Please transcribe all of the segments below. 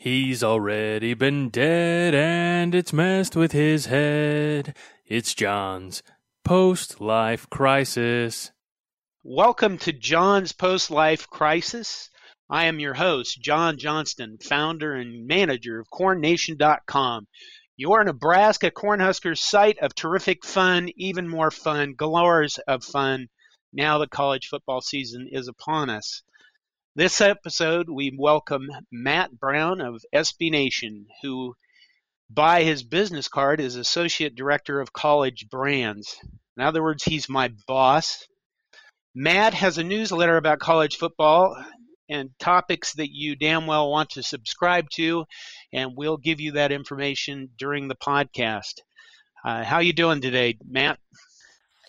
He's already been dead and it's messed with his head. It's John's post life crisis. Welcome to John's Post Life Crisis. I am your host, John Johnston, founder and manager of CornNation.com, your Nebraska Cornhuskers site of terrific fun, even more fun, galores of fun, now the college football season is upon us. This episode, we welcome Matt Brown of SB Nation, who, by his business card, is Associate Director of College Brands. In other words, he's my boss. Matt has a newsletter about college football and topics that you damn well want to subscribe to, and we'll give you that information during the podcast. Uh, how you doing today, Matt?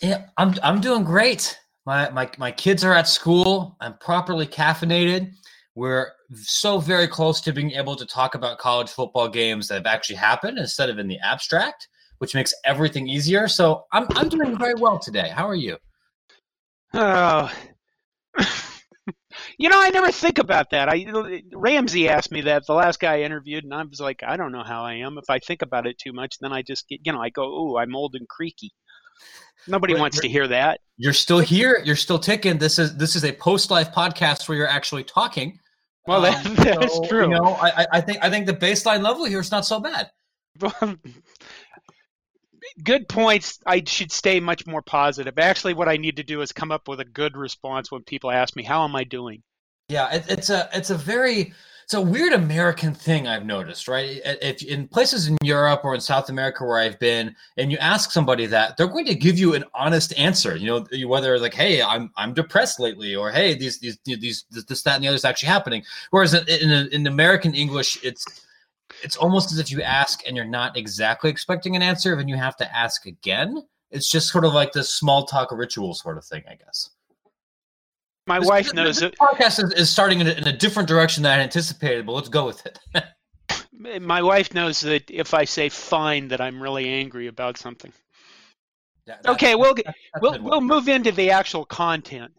Yeah, I'm I'm doing great. My, my, my kids are at school. I'm properly caffeinated. We're so very close to being able to talk about college football games that have actually happened instead of in the abstract, which makes everything easier. So I'm, I'm doing very well today. How are you? Oh, you know, I never think about that. I Ramsey asked me that the last guy I interviewed, and I was like, I don't know how I am. If I think about it too much, then I just get, you know, I go, oh, I'm old and creaky. Nobody but wants to hear that. You're still here. You're still ticking. This is this is a post life podcast where you're actually talking. Well, that, um, that's so, true. You know, I, I think I think the baseline level here is not so bad. good points. I should stay much more positive. Actually, what I need to do is come up with a good response when people ask me, "How am I doing?" Yeah, it, it's a it's a very it's a weird American thing I've noticed, right? If in places in Europe or in South America where I've been, and you ask somebody that, they're going to give you an honest answer. You know, whether like, "Hey, I'm I'm depressed lately," or "Hey, these these these this that and the other is actually happening." Whereas in in, in American English, it's it's almost as if you ask and you're not exactly expecting an answer, and you have to ask again. It's just sort of like this small talk ritual sort of thing, I guess my this, wife knows it. Podcast is, is starting in a, in a, different direction than I anticipated, but let's go with it. my wife knows that if I say fine, that I'm really angry about something. Yeah, okay, we'll we'll we'll move into the actual content.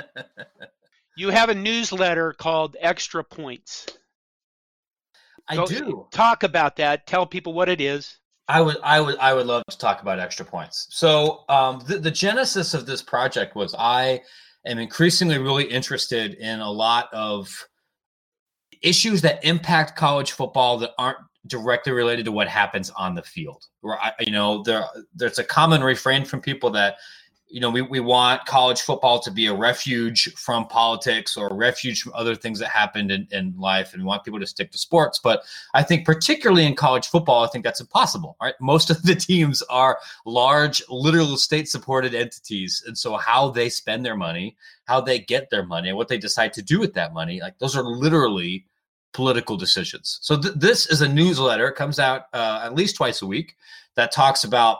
you have a newsletter called Extra Points. I Go, do. Talk about that. Tell people what it is. I would, I would, I would love to talk about extra points. So, um, the, the genesis of this project was I am increasingly really interested in a lot of issues that impact college football that aren't directly related to what happens on the field. Where I, you know, there there's a common refrain from people that you know, we, we want college football to be a refuge from politics or a refuge from other things that happened in, in life and we want people to stick to sports. But I think particularly in college football, I think that's impossible. Right. Most of the teams are large, literal state supported entities. And so how they spend their money, how they get their money, and what they decide to do with that money, like those are literally political decisions. So th- this is a newsletter, comes out uh, at least twice a week that talks about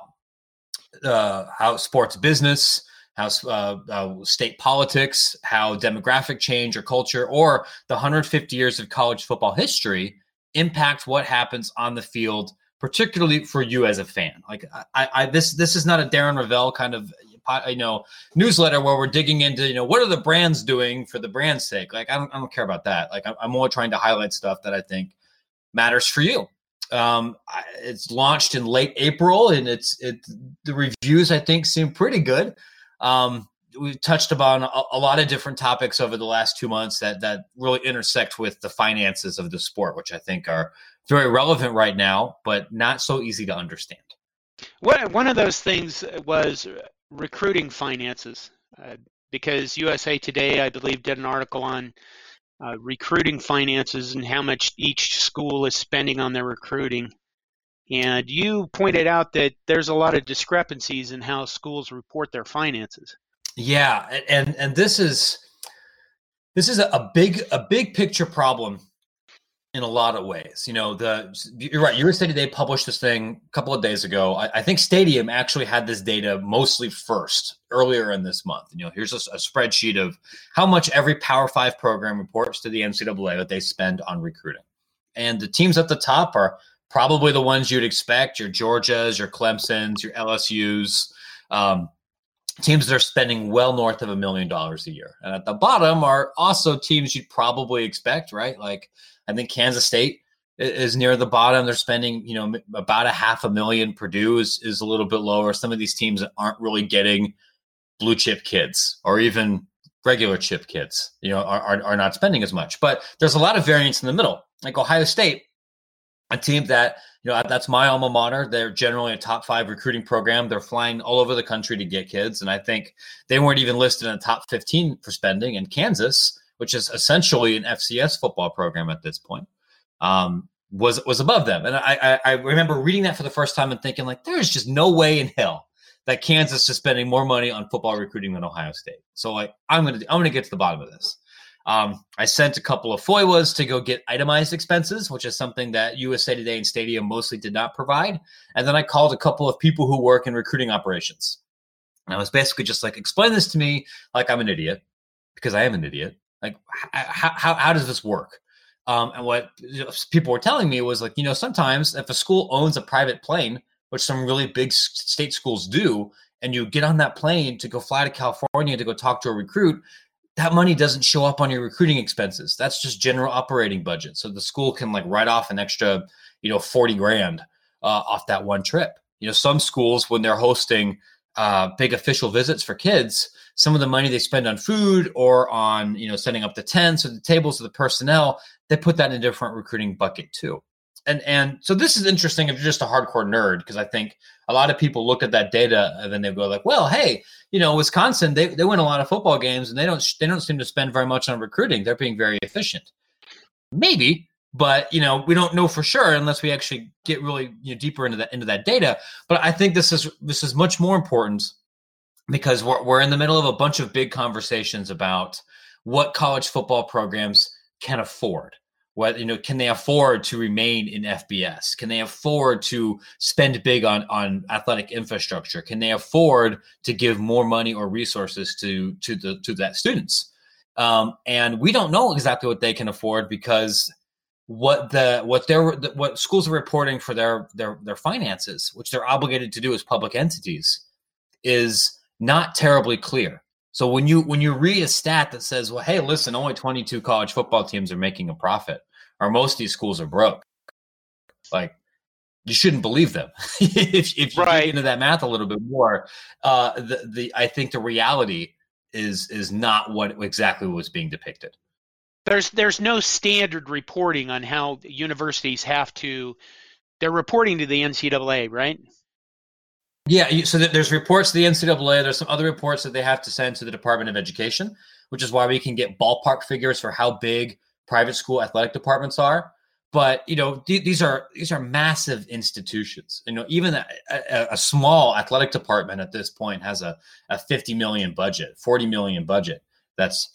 uh, how sports business, how uh, uh, state politics, how demographic change or culture, or the 150 years of college football history impact what happens on the field, particularly for you as a fan. Like I, I this this is not a Darren Rovell kind of you know newsletter where we're digging into you know what are the brands doing for the brand's sake. Like I don't I don't care about that. Like I'm, I'm more trying to highlight stuff that I think matters for you. Um, it's launched in late April, and it's it. The reviews I think seem pretty good. Um, we've touched upon a, a, lot of different topics over the last two months that that really intersect with the finances of the sport, which I think are very relevant right now, but not so easy to understand. One one of those things was recruiting finances, uh, because USA Today, I believe, did an article on Uh, recruiting finances and how much each school is spending on their recruiting. And you pointed out that there's a lot of discrepancies in how schools report their finances. Yeah, and and this is this is a big a big picture problem in a lot of ways. You know, the you're right. USA Today published this thing a couple of days ago. I, I, think Stadium actually had this data mostly first earlier in this month. You know, here's a, a, spreadsheet of how much every Power Five program reports to the NCAA that they spend on recruiting, and the teams at the top are probably the ones you'd expect: your Georgias, your Clemson's, your LSU's. Um, teams that are spending well north of a million dollars a year. And at the bottom are also teams you'd probably expect, right? Like I think Kansas State is near the bottom. They're spending, you know, about a half a million. Purdue is, is a little bit lower. Some of these teams aren't really getting blue chip kids or even regular chip kids, you know, are, are, are not spending as much. But there's a lot of variance in the middle. Like Ohio State, a team that you know that's my alma mater. They're generally a top five recruiting program. They're flying all over the country to get kids, and I think they weren't even listed in the top 15 for spending. in Kansas, which is essentially an FCS football program at this point, um, was was above them. And I, I I remember reading that for the first time and thinking like, there's just no way in hell that Kansas is spending more money on football recruiting than Ohio State. So like, I'm gonna I'm gonna get to the bottom of this. Um, I sent a couple of FOIAs to go get itemized expenses, which is something that USA Today and Stadium mostly did not provide. And then I called a couple of people who work in recruiting operations. And I was basically just like, explain this to me like I'm an idiot, because I am an idiot. Like, how, how, how does this work? Um, and what people were telling me was like, you know, sometimes if a school owns a private plane, which some really big state schools do, and you get on that plane to go fly to California to go talk to a recruit, that money doesn't show up on your recruiting expenses. That's just general operating budget. So the school can like write off an extra, you know, 40 grand uh, off that one trip. You know, some schools, when they're hosting uh, big official visits for kids, some of the money they spend on food or on, you know, setting up the tents or the tables or the personnel, they put that in a different recruiting bucket too and and so this is interesting if you're just a hardcore nerd because I think a lot of people look at that data and then they go like, well, hey, you know, Wisconsin they, they win a lot of football games and they don't they don't seem to spend very much on recruiting. They're being very efficient. Maybe, but you know, we don't know for sure unless we actually get really you know, deeper into that into that data. But I think this is this is much more important because we're we're in the middle of a bunch of big conversations about what college football programs can afford what you know can they afford to remain in fbs can they afford to spend big on on athletic infrastructure? Can they afford to give more money or resources to to the to that students? Um, and we don't know exactly what they can afford because what the what they're what schools are reporting for their their their finances which they're obligated to do as public entities is not terribly clear so when you when you read a stat that says, "Well, hey, listen, only 22 college football teams are making a profit, or most of these schools are broke," like you shouldn't believe them. if, if you right. get into that math a little bit more, uh, the the I think the reality is is not what exactly was being depicted. There's there's no standard reporting on how universities have to. They're reporting to the NCAA, right? Yeah, so there's reports to the NCAA. There's some other reports that they have to send to the Department of Education, which is why we can get ballpark figures for how big private school athletic departments are. But you know, th- these are these are massive institutions. You know, even a, a, a, small athletic department at this point has a, a 50 million budget, 40 million budget. That's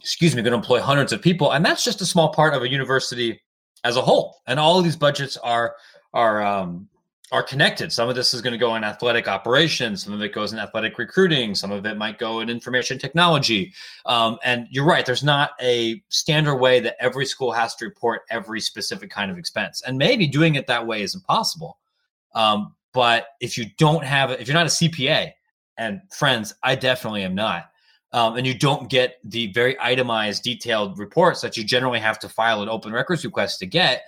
excuse me, going to employ hundreds of people, and that's just a small part of a university as a whole. And all of these budgets are are um, are connected. Some of this is going to go in athletic operations, some of it goes in athletic recruiting, some of it might go in information technology. Um, and you're right, there's not a standard way that every school has to report every specific kind of expense. And maybe doing it that way is impossible. Um, but if you don't have, if you're not a CPA, and friends, I definitely am not. Um, and you don't get the very itemized, detailed reports that you generally have to file an open records request to get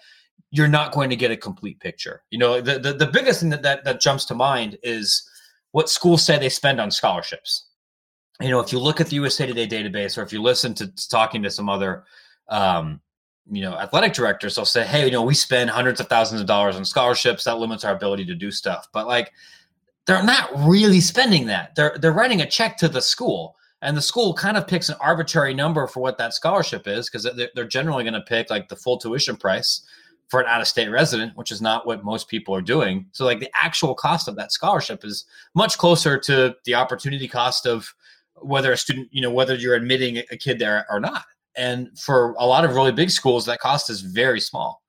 you're not going to get a complete picture. You know, the, the, the biggest thing that, that, that jumps to mind is what schools say they spend on scholarships. You know, if you look at the USA Today database, or if you listen to, to talking to some other, um, you know, athletic directors, they'll say, "Hey, you know, we spend hundreds of thousands of dollars on scholarships. That limits our ability to do stuff." But like, they're not really spending that. They're they're writing a check to the school, and the school kind of picks an arbitrary number for what that scholarship is because they're generally going to pick like the full tuition price for an out of state resident, which is not what most people are doing. So, like, the actual cost of that scholarship is much closer to the opportunity cost of whether a student, you know, whether you're admitting a kid there or not. And for a lot of really big schools, that cost is very small.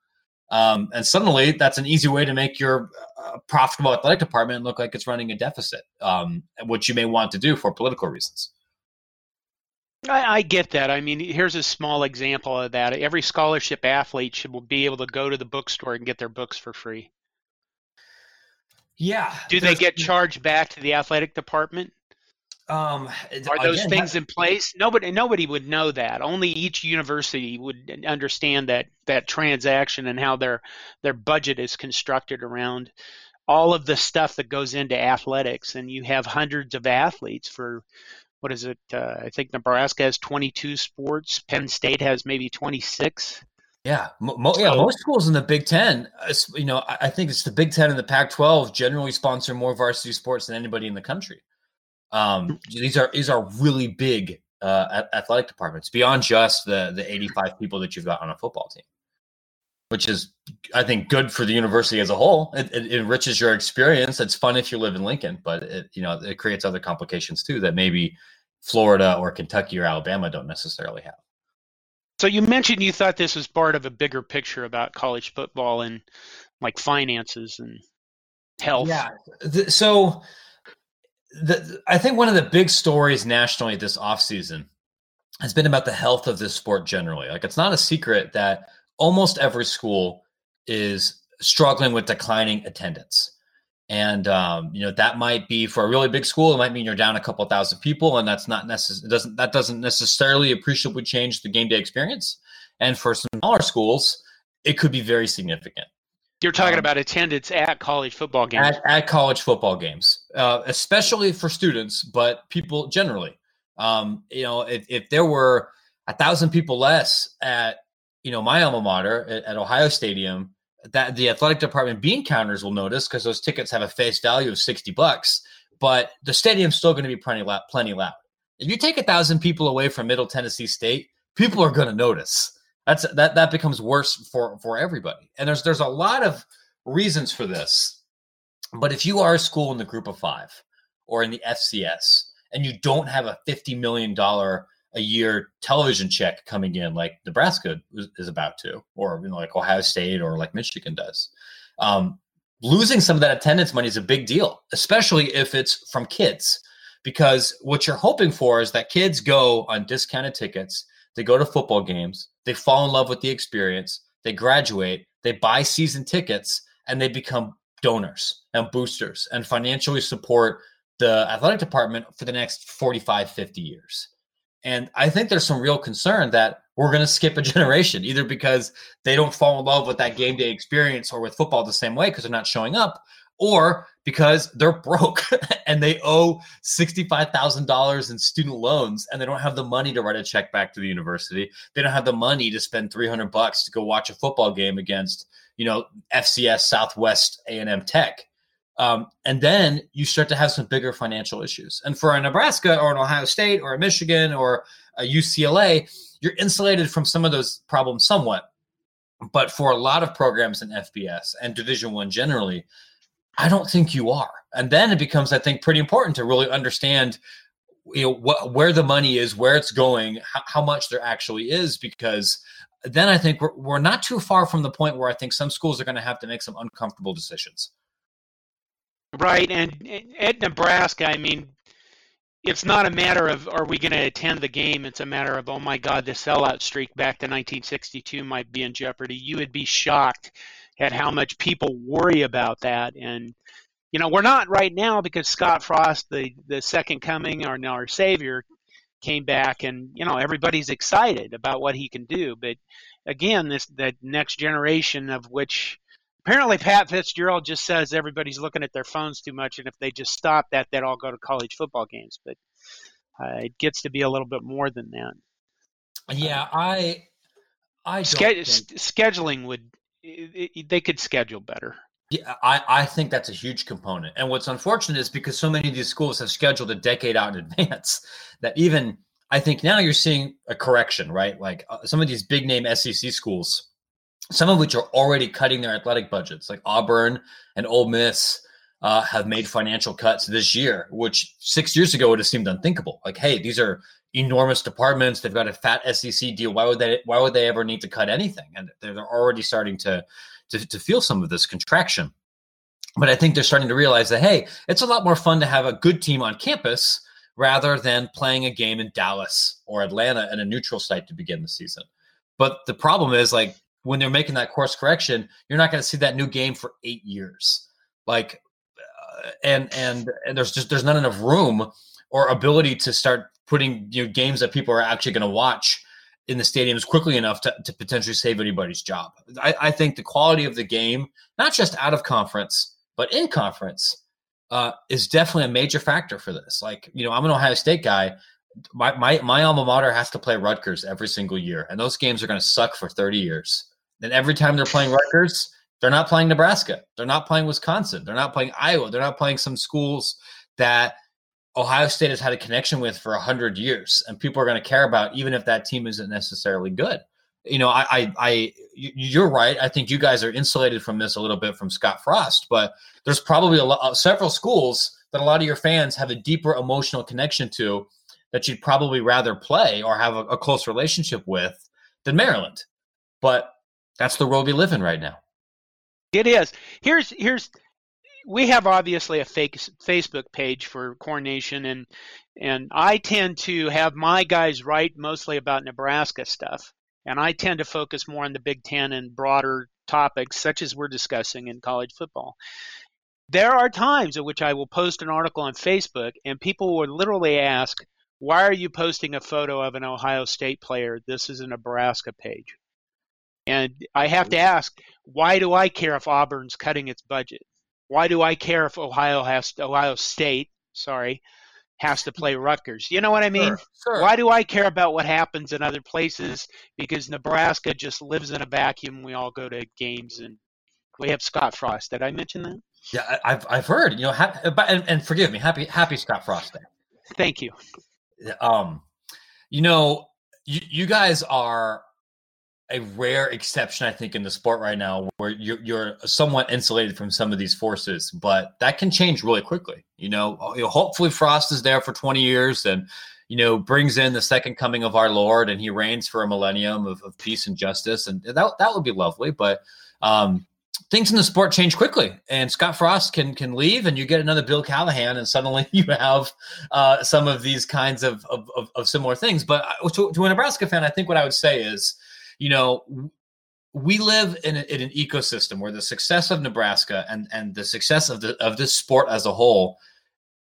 Um, and suddenly, that's an easy way to make your uh, profitable athletic department look like it's running a deficit, um, which you may want to do for political reasons. I, I, get that. I mean, here's a small example of that. Every scholarship athlete should be able to go to the bookstore and get their books for free. Yeah. Do they get charged back to the athletic department? um, are those again, things in place? Nobody, nobody would know that. Only each university would understand that that transaction and how their their budget is constructed around all of the stuff that goes into athletics. And you have hundreds of athletes for what is it? Uh, I think Nebraska has 22 sports. Penn State has maybe 26. Yeah, mo- yeah. Most schools in the Big Ten, you know, I think it's the Big Ten and the Pac-12 generally sponsor more varsity sports than anybody in the country. Um, these are these are really big uh, athletic departments beyond just the the 85 people that you've got on a football team, which is I think good for the university as a whole. It, it enriches your experience. It's fun if you live in Lincoln, but it you know it creates other complications too that maybe Florida or Kentucky or Alabama don't necessarily have. So you mentioned you thought this was part of a bigger picture about college football and like finances and health. Yeah. So the, I think one of the big stories nationally this offseason has been about the health of this sport generally. Like it's not a secret that almost every school is struggling with declining attendance. And um, you know that might be for a really big school. It might mean you're down a couple thousand people, and that's not necessarily doesn't that doesn't necessarily appreciably change the game day experience. And for smaller schools, it could be very significant. You're talking um, about attendance at college football games. At, at college football games, uh, especially for students, but people generally. Um, you know, if, if there were a thousand people less at you know my alma mater at, at Ohio Stadium, that the athletic department bean counters will notice because those tickets have a face value of sixty bucks, but the stadium's still going to be plenty loud. Plenty loud. If you take a thousand people away from Middle Tennessee State, people are going to notice that's that that becomes worse for for everybody. And there's there's a lot of reasons for this. But if you are a school in the group of 5 or in the FCS and you don't have a 50 million dollar a year television check coming in like Nebraska is about to, or you know, like Ohio State or like Michigan does. Um, losing some of that attendance money is a big deal, especially if it's from kids, because what you're hoping for is that kids go on discounted tickets they go to football games, they fall in love with the experience, they graduate, they buy season tickets, and they become donors and boosters and financially support the athletic department for the next 45, 50 years. And I think there's some real concern that we're going to skip a generation, either because they don't fall in love with that game day experience or with football the same way because they're not showing up, or because they're broke and they owe $65,000 in student loans and they don't have the money to write a check back to the university. They don't have the money to spend 300 bucks to go watch a football game against, you know, FCS Southwest A&M Tech. Um, and then you start to have some bigger financial issues. And for a Nebraska or an Ohio State or a Michigan or a UCLA, you're insulated from some of those problems somewhat. But for a lot of programs in FBS and Division One generally, I don't think you are. And then it becomes, I think, pretty important to really understand, you know, where the money is, where it's going, how, how much there actually is, because then I think we're, we're not too far from the point where I think some schools are going to have to make some uncomfortable decisions. Right. And at Nebraska, I mean, it's not a matter of are we going to attend the game. It's a matter of, oh my God, the sellout streak back to 1962 might be in jeopardy. You would be shocked at how much people worry about that. And, you know, we're not right now because Scott Frost, the, the second coming or our savior, came back and, you know, everybody's excited about what he can do. But again, this the next generation of which apparently Pat Fitzgerald just says everybody's looking at their phones too much, and if they just stop that, they'd all go to college football games. But uh, it gets to be a little bit more than that. Yeah, I, I Ske- think... scheduling would they could schedule better. Yeah, I, I think that's a huge component. And what's unfortunate is because so many of these schools have scheduled a decade out in advance that even I think now you're seeing a correction, right? Like uh, some of these big name SEC schools, some of which are already cutting their athletic budgets, like Auburn and Ole Miss. Uh, have made financial cuts this year, which six years ago would have seemed unthinkable. Like, hey, these are enormous departments. They've got a fat SEC deal. Why would they? Why would they ever need to cut anything? And they're already starting to to, to feel some of this contraction. But I think they're starting to realize that hey, it's a lot more fun to have a good team on campus rather than playing a game in Dallas or Atlanta in a neutral site to begin the season. But the problem is like when they're making that course correction, you're not going to see that new game for eight years. Like, uh, and and and there's just there's not enough room or ability to start putting you know games that people are actually going to watch in the stadiums quickly enough to, to potentially save anybody's job. I, I think the quality of the game, not just out of conference, but in conference, uh, is definitely a major factor for this. Like, you know, I'm an Ohio State guy. My, my, my alma mater has to play Rutgers every single year, and those games are going to suck for 30 years. And every time they're playing Rutgers, they're not playing Nebraska. They're not playing Wisconsin. They're not playing Iowa. They're not playing some schools that Ohio State has had a connection with for 100 years, and people are going to care about, even if that team isn't necessarily good. You know, I, I, I, you're right. I think you guys are insulated from this a little bit from Scott Frost, but there's probably a lot, uh, several schools that a lot of your fans have a deeper emotional connection to that you'd probably rather play or have a, a close relationship with than Maryland. But that's the world we live in right now. It is. Here's here's we have obviously a fake Facebook page for Corn Nation, and and I tend to have my guys write mostly about Nebraska stuff, and I tend to focus more on the Big Ten and broader topics such as we're discussing in college football. There are times at which I will post an article on Facebook, and people will literally ask, "Why are you posting a photo of an Ohio State player? This is a Nebraska page." And I have to ask, why do I care if Auburn's cutting its budget? Why do I care if Ohio has Ohio State, sorry, has to play Rutgers? You know what I mean? Sure, sure. Why do I care about what happens in other places? Because Nebraska just lives in a vacuum. We all go to games and we have Scott Frost. Did I mention that? Yeah, I've I've heard. You know, ha- and, and forgive me, happy happy Scott Frost Day. Thank you. Um, you know, you you guys are a rare exception, I think, in the sport right now, where you're, you're somewhat insulated from some of these forces, but that can change really quickly. You know, hopefully Frost is there for 20 years and, you know, brings in the second coming of our Lord and he reigns for a millennium of, of peace and justice. And that, that would be lovely. But, um, things in the sport change quickly and Scott Frost can can leave and you get another Bill Callahan and suddenly you have uh, some of these kinds of, of, of, of similar things. But uh, to, to, a Nebraska fan, I think what I would say is you know, we live in, a, in an ecosystem where the success of Nebraska and and the success of the of this sport as a whole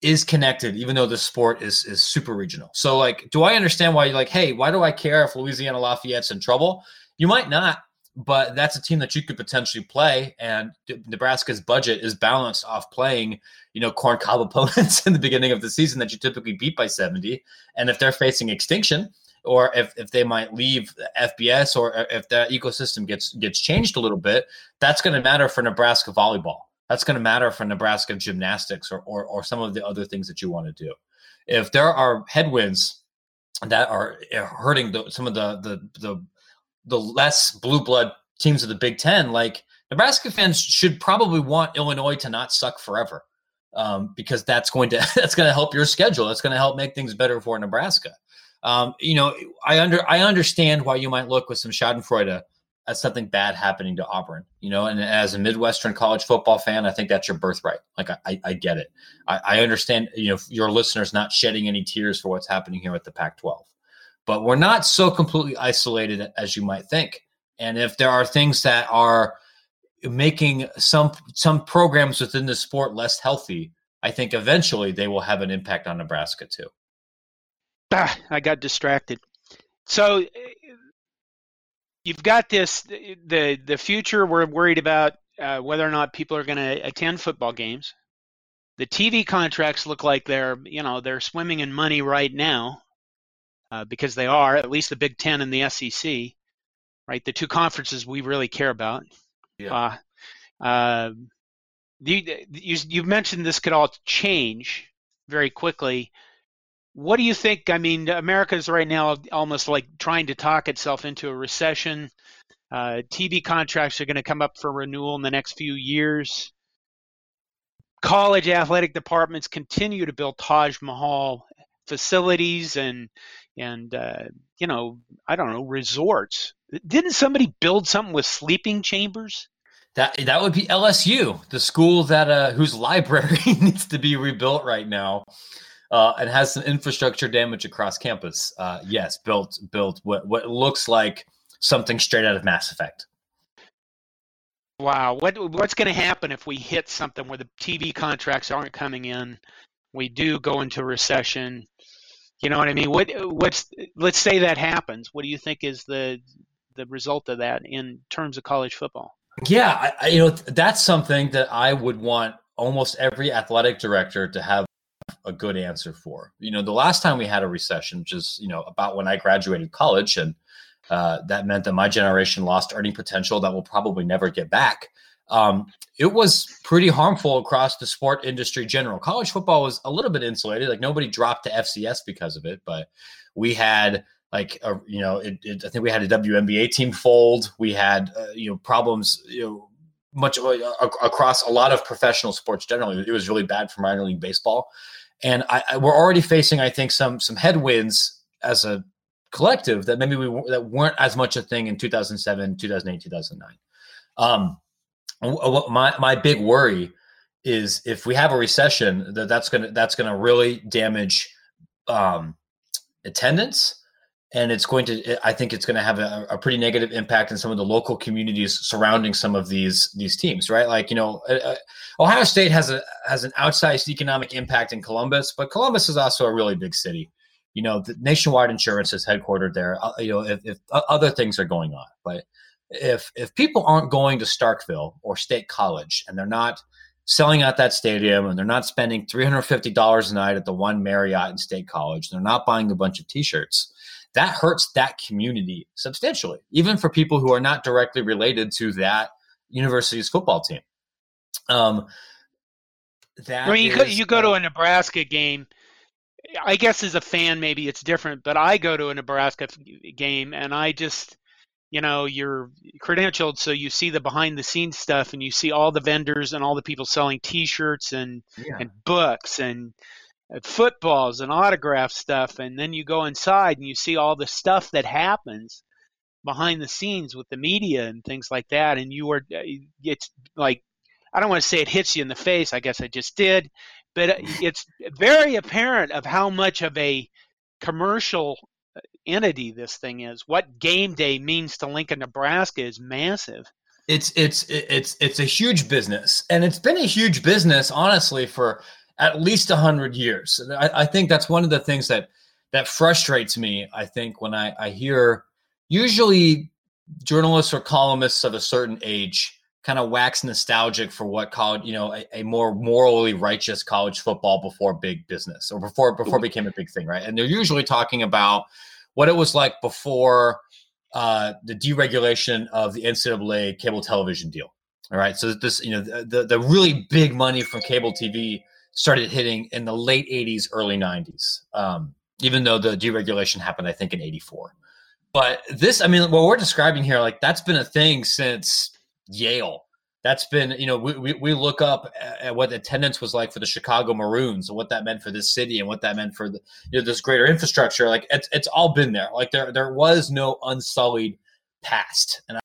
is connected, even though the sport is is super regional. So, like, do I understand why you're like, hey, why do I care if Louisiana Lafayette's in trouble? You might not, but that's a team that you could potentially play, and Nebraska's budget is balanced off playing, you know, corn cob opponents in the beginning of the season that you typically beat by seventy, and if they're facing extinction or if, if they might leave FBS or if that ecosystem gets gets changed a little bit, that's going to matter for Nebraska volleyball. That's going to matter for Nebraska gymnastics or, or or some of the other things that you want to do. If there are headwinds that are eh, hurting the, some of the the the the less blue blood teams of the Big Ten, like Nebraska fans should probably want Illinois to not suck forever. Um, because that's going to that's going to help your schedule. That's going to help make things better for Nebraska um, you know, I under I understand why you might look with some Schadenfreude at something bad happening to Auburn. You know, and as a Midwestern college football fan, I think that's your birthright. Like I, I get it. I, I understand. You know, your listeners not shedding any tears for what's happening here with the Pac-12, but we're not so completely isolated as you might think. And if there are things that are making some some programs within the sport less healthy, I think eventually they will have an impact on Nebraska too. Ah, I got distracted. So you've got this the the future. We're worried about uh, whether or not people are going to attend football games. The TV contracts look like they're you know they're swimming in money right now uh, because they are at least the Big Ten and the SEC, right? The two conferences we really care about. Yeah. Uh, uh, you, you you mentioned this could all change very quickly what do you think? I mean, America is right now almost like trying to talk itself into a recession. Uh, TV contracts are going to come up for renewal in the next few years. College athletic departments continue to build Taj Mahal facilities and and uh, you know I don't know resorts. Didn't somebody build something with sleeping chambers? That that would be LSU, the school that uh, whose library needs to be rebuilt right now uh, and has some infrastructure damage across campus. Uh, yes, built built what what looks like something straight out of Mass Effect. Wow, what what's going to happen if we hit something where the TV contracts aren't coming in? we do go into recession. You know what I mean? What what's let's say that happens. What do you think is the the result of that in terms of college football? Yeah, I, you know that's something that I would want almost every athletic director to have a good answer for. You know, the last time we had a recession, which is you know about when I graduated college, and uh, that meant that my generation lost earning potential that will probably never get back. Um, it was pretty harmful across the sport industry general. College football was a little bit insulated; like nobody dropped to FCS because of it, but we had like a, you know, it, it, I think we had a WNBA team fold. We had uh, you know problems, you know, much uh, across a lot of professional sports generally. It was really bad for minor league baseball, and I, I, we're already facing, I think, some some headwinds as a collective that maybe we that weren't as much a thing in 2007, 2008, 2009. Um, my my big worry is if we have a recession that that's gonna that's gonna really damage um, attendance. And it's going to i think it's going to have a, a, pretty negative impact in some of the local communities surrounding some of these these teams right? Like you know uh, uh, ohio state has a has an outsized economic impact in columbus but columbus is also a really big city. You know nationwide insurance is headquartered there. Uh, you know if, if other things are going on but if if people aren't going to starkville or state college and they're not selling out that stadium and they're not spending $350 a night at the one marriott in state college they're not buying a bunch of t-shirts that hurts that community substantially, even for people who are not directly related to that university's football team. Um, that I mean, you, is, go, you go to a Nebraska game. I guess as a fan, maybe it's different, but I go to a Nebraska game and I just, you know, you're credentialed, so you see the behind the scenes stuff and you see all the vendors and all the people selling T-shirts and yeah. and books and footballs and autograph stuff, and then you go inside and you see all the stuff that happens behind the scenes with the media and things like that, and you are uh, it's like I don't want to say it hits you in the face. I guess I just did, but uh, it's very apparent of how much of a commercial entity this thing is. What game day means to Lincoln, Nebraska is massive. It's it's it's it's a huge business, and it's been a huge business honestly for at least 100 years. I, I, think that's one of the things that that frustrates me. I think when I, I hear usually journalists or columnists of a certain age kind of wax nostalgic for what college, you know, a, a, more morally righteous college football before big business or before before it became a big thing, right? And they're usually talking about what it was like before uh, the deregulation of the NCAA cable television deal. All right, so this, you know, the the really big money from cable TV started hitting in the late 80s, early 90s, um, even though the deregulation happened, I think, in 84. But this, I mean, what we're describing here, like that's been a thing since Yale. That's been, you know, we, we, we look up at what attendance was like for the Chicago Maroons and what that meant for this city and what that meant for the, you know, this greater infrastructure. Like it's, it's all been there. Like there, there was no unsullied past. And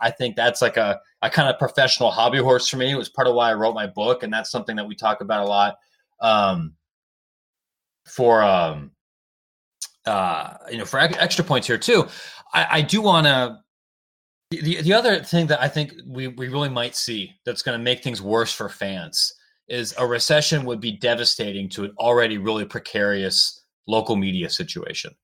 I think that's like a, a kind of professional hobby horse for me. It was part of why I wrote my book, and that's something that we talk about a lot. Um, for um, uh, you know, for extra points here too, I, I do want to. The, the other thing that I think we, we really might see that's going to make things worse for fans is a recession would be devastating to an already really precarious local media situation.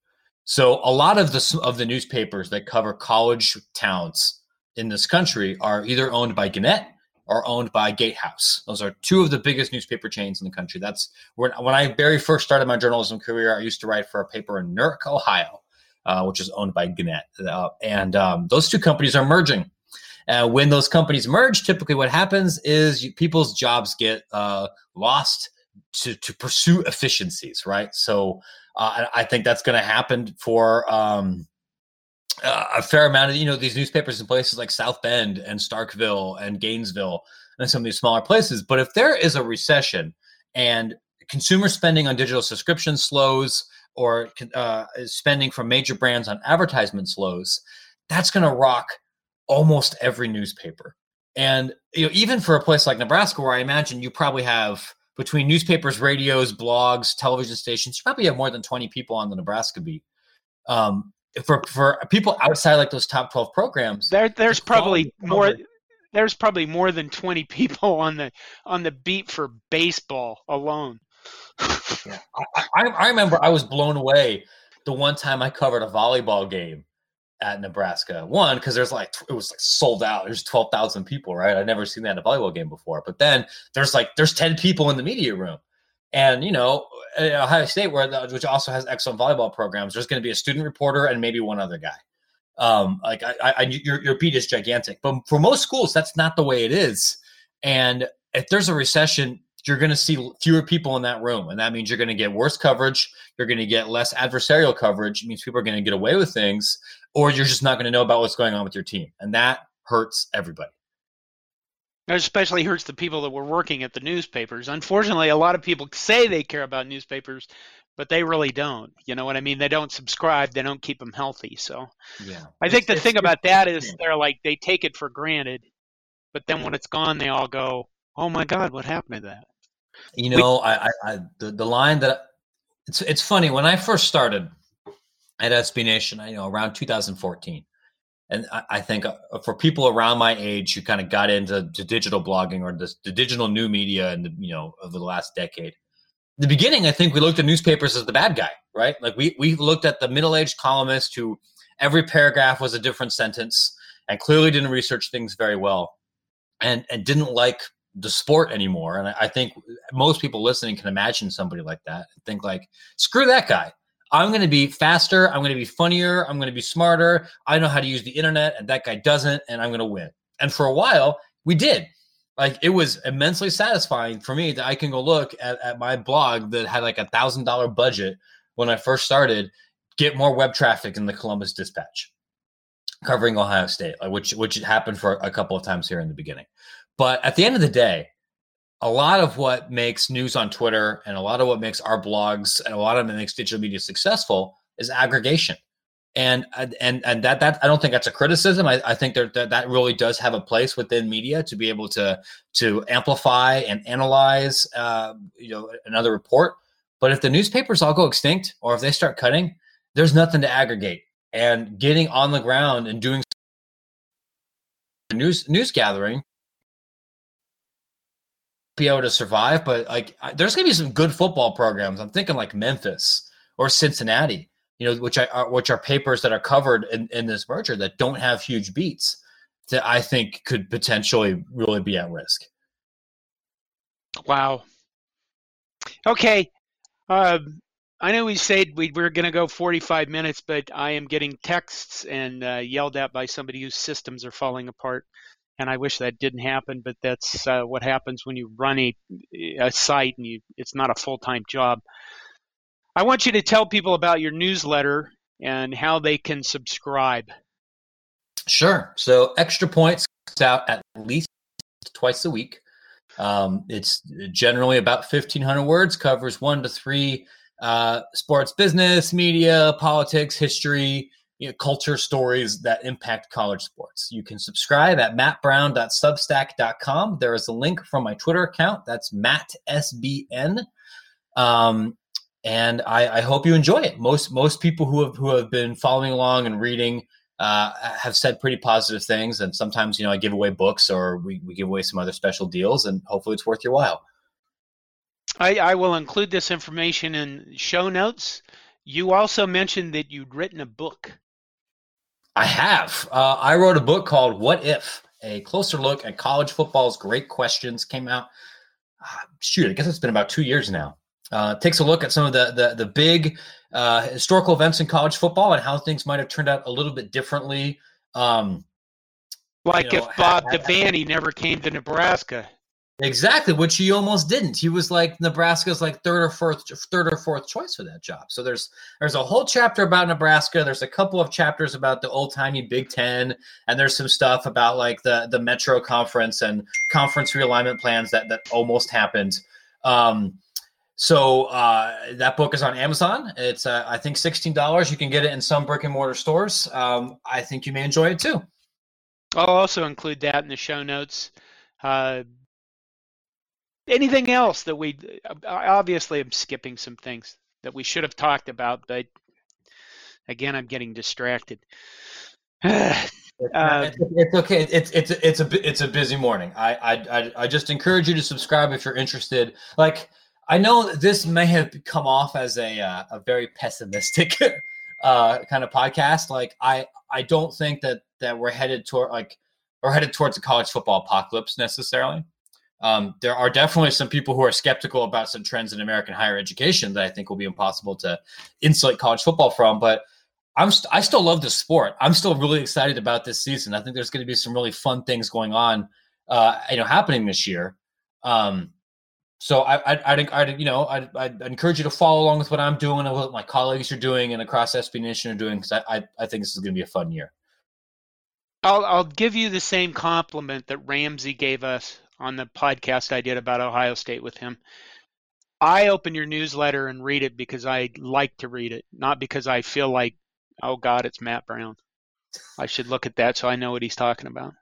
So a lot of the of the newspapers that cover college towns in this country are either owned by Gannett or owned by Gatehouse. Those are two of the biggest newspaper chains in the country. That's when, when I very first started my journalism career, I used to write for a paper in Newark, Ohio, uh, which is owned by Gannett. Uh, and um, those two companies are merging. Uh, when those companies merge, typically what happens is you, people's jobs get uh, lost to, to pursue efficiencies, right? So uh, I think that's going to happen for um, uh, a fair amount of you know these newspapers in places like South Bend and Starkville and Gainesville and some of these smaller places. But if there is a recession and consumer spending on digital subscriptions slows or uh, spending from major brands on advertisement slows, that's going to rock almost every newspaper. And you know, even for a place like Nebraska, where I imagine you probably have between newspapers, radios, blogs, television stations, you probably have more than 20 people on the Nebraska beat. Um, for for people outside like those top 12 programs there there's probably more there's probably more than 20 people on the on the beat for baseball alone yeah. I, I remember I was blown away the one time I covered a volleyball game at Nebraska. One, because there's like it was like sold out. There's twelve thousand people, right? I'd never seen that in a volleyball game before. But then there's like there's ten people in the media room, and you know Ohio State, where which also has excellent volleyball programs, there's going to be a student reporter and maybe one other guy. Um, like I, I, your your beat is gigantic, but for most schools, that's not the way it is. And if there's a recession, you're going to see fewer people in that room. And that means you're going to get worse coverage. You're going to get less adversarial coverage. It means people are going to get away with things, or you're just not going to know about what's going on with your team. And that hurts everybody. It especially hurts the people that were working at the newspapers. Unfortunately, a lot of people say they care about newspapers, but they really don't. You know what I mean? They don't subscribe. They don't keep them healthy. So, yeah, I think the thing about that is they're like they take it for granted, but then when it's gone, they all go, "Oh my God, what happened to that?" You know, we, I, I, the, the line that it's it's funny when I first started at SB Nation, you know, around 2014, and I, I think uh, for people around my age who kind of got into digital blogging or the, the digital new media and you know over the last decade, the beginning, I think we looked at newspapers as the bad guy, right? Like we we looked at the middle aged columnist who every paragraph was a different sentence and clearly didn't research things very well and and didn't like the sport anymore. And I think most people listening can imagine somebody like that and think like, screw that guy. I'm going to be faster. I'm going to be funnier. I'm going to be smarter. I know how to use the internet, and that guy doesn't, and I'm going to win. And for a while, we did. Like it was immensely satisfying for me that I can go look at, at my blog that had like a thousand dollar budget when I first started, get more web traffic in the Columbus Dispatch, covering Ohio State, which which happened for a couple of times here in the beginning. But at the end of the day, a lot of what makes news on Twitter and a lot of what makes our blogs and a lot of what makes digital media successful is aggregation. And and and that that I don't think that's a criticism. I, I think that, that that really does have a place within media to be able to to amplify and analyze, uh, you know, another report. But if the newspapers all go extinct, or if they start cutting, there's nothing to aggregate. And getting on the ground and doing news news gathering be able to survive. But like, there's going to be some good football programs. I'm thinking like Memphis or Cincinnati, you know, which are which are papers that are covered in, in this merger that don't have huge beats that I think could potentially really be at risk. Wow. Okay. Um, I know we said we were going to go 45 minutes, but I am getting texts and uh, yelled at by somebody whose systems are falling apart and I wish that didn't happen, but that's uh, what happens when you run a, a site and you, it's not a full time job. I want you to tell people about your newsletter and how they can subscribe. Sure. So Extra Points out at least twice a week. Um, it's generally about 1,500 words, covers one to three uh, sports, business, media, politics, history, you know, culture stories that impact college sports. You can subscribe at mattbrown.substack.com. There is a link from my Twitter account. That's mattsbn. Um, and I, I, hope you enjoy it. Most most people who have who have been following along and reading uh, have said pretty positive things. And sometimes, you know, I give away books or we, we give away some other special deals, and hopefully, it's worth your while. I, I will include this information in show notes. You also mentioned that you'd written a book. I have. Uh, I wrote a book called What If? A closer look at college football's great questions came out. Uh, shoot, I guess it's been about two years now. Uh, takes a look at some of the the, the big uh, historical events in college football and how things might have turned out a little bit differently. Um, like you know, if Bob Devaney never came to Nebraska. Exactly, which he almost didn't. He was like Nebraska's like third or fourth, third or fourth choice for that job. So there's there's a whole chapter about Nebraska. There's a couple of chapters about the old timey Big Ten, and there's some stuff about like the the Metro Conference and conference realignment plans that that almost happened. Um, so uh, that book is on Amazon. It's uh, I think sixteen dollars. You can get it in some brick and mortar stores. Um, I think you may enjoy it too. I'll also include that in the show notes. Uh, anything else that we obviously I'm skipping some things that we should have talked about, but again, I'm getting distracted. Uh, it's, okay. It's it's it's a it's a busy morning. I, I I just encourage you to subscribe if you're interested. Like I know this may have come off as a uh, a very pessimistic uh, kind of podcast. Like I I don't think that that we're headed toward like we're headed towards a college football apocalypse necessarily. Um, there are definitely some people who are skeptical about some trends in American higher education that I think will be impossible to insulate college football from. But I'm st- I still love the sport. I'm still really excited about this season. I think there's going to be some really fun things going on, uh, you know, happening this year. Um, so I, I'd, I'd, you know, I'd, I'd, encourage you to follow along with what I'm doing and what my colleagues are doing and across SB Nation are doing because I, I, I think this is going to be a fun year. I'll, I'll give you the same compliment that Ramsey gave us on the podcast I did about Ohio State with him. I open your newsletter and read it because I like to read it, not because I feel like, oh God, it's Matt Brown. I should look at that so I know what he's talking about.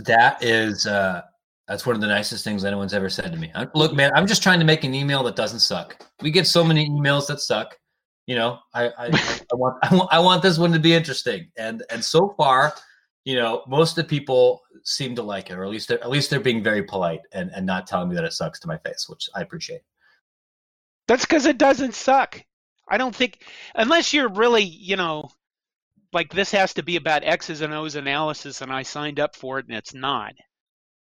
That is, uh, that's one of the nicest things anyone's ever said to me. I, look, man, I'm just trying to make an email that doesn't suck. We get so many emails that suck. You know, I, I, I want, I want, I want this one to be interesting, and and so far, you know, most of the people seem to like it, or at least they're, at least they're being very polite and and not telling me that it sucks to my face, which I appreciate. That's because it doesn't suck. I don't think unless you're really, you know, like this has to be about X's and O's analysis, and I signed up for it, and it's not.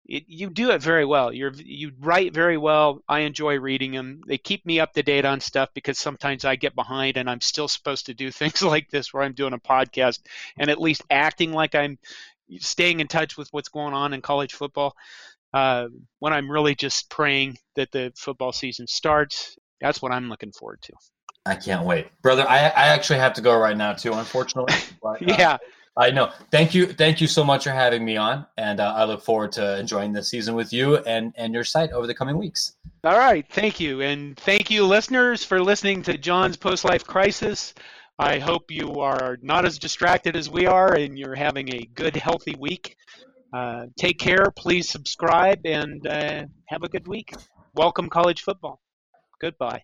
It, you do it very well. You're you write very well. I enjoy reading them. They keep me up to date on stuff because sometimes I get behind and I'm still supposed to do things like this where I'm doing a podcast and at least acting like I'm staying in touch with what's going on in college football. Uh, when I'm really just praying that the football season starts, that's what I'm looking forward to. I can't wait, brother. I, I actually have to go right now too, unfortunately. But, uh, yeah. I know. Thank you. Thank you so much for having me on. And uh, I look forward to enjoying this season with you and, and your site over the coming weeks. All right. Thank you. And thank you, listeners, for listening to John's Post Life Crisis. I hope you are not as distracted as we are and you're having a good, healthy week. Uh, take care. Please subscribe and uh, have a good week. Welcome, college football. Goodbye.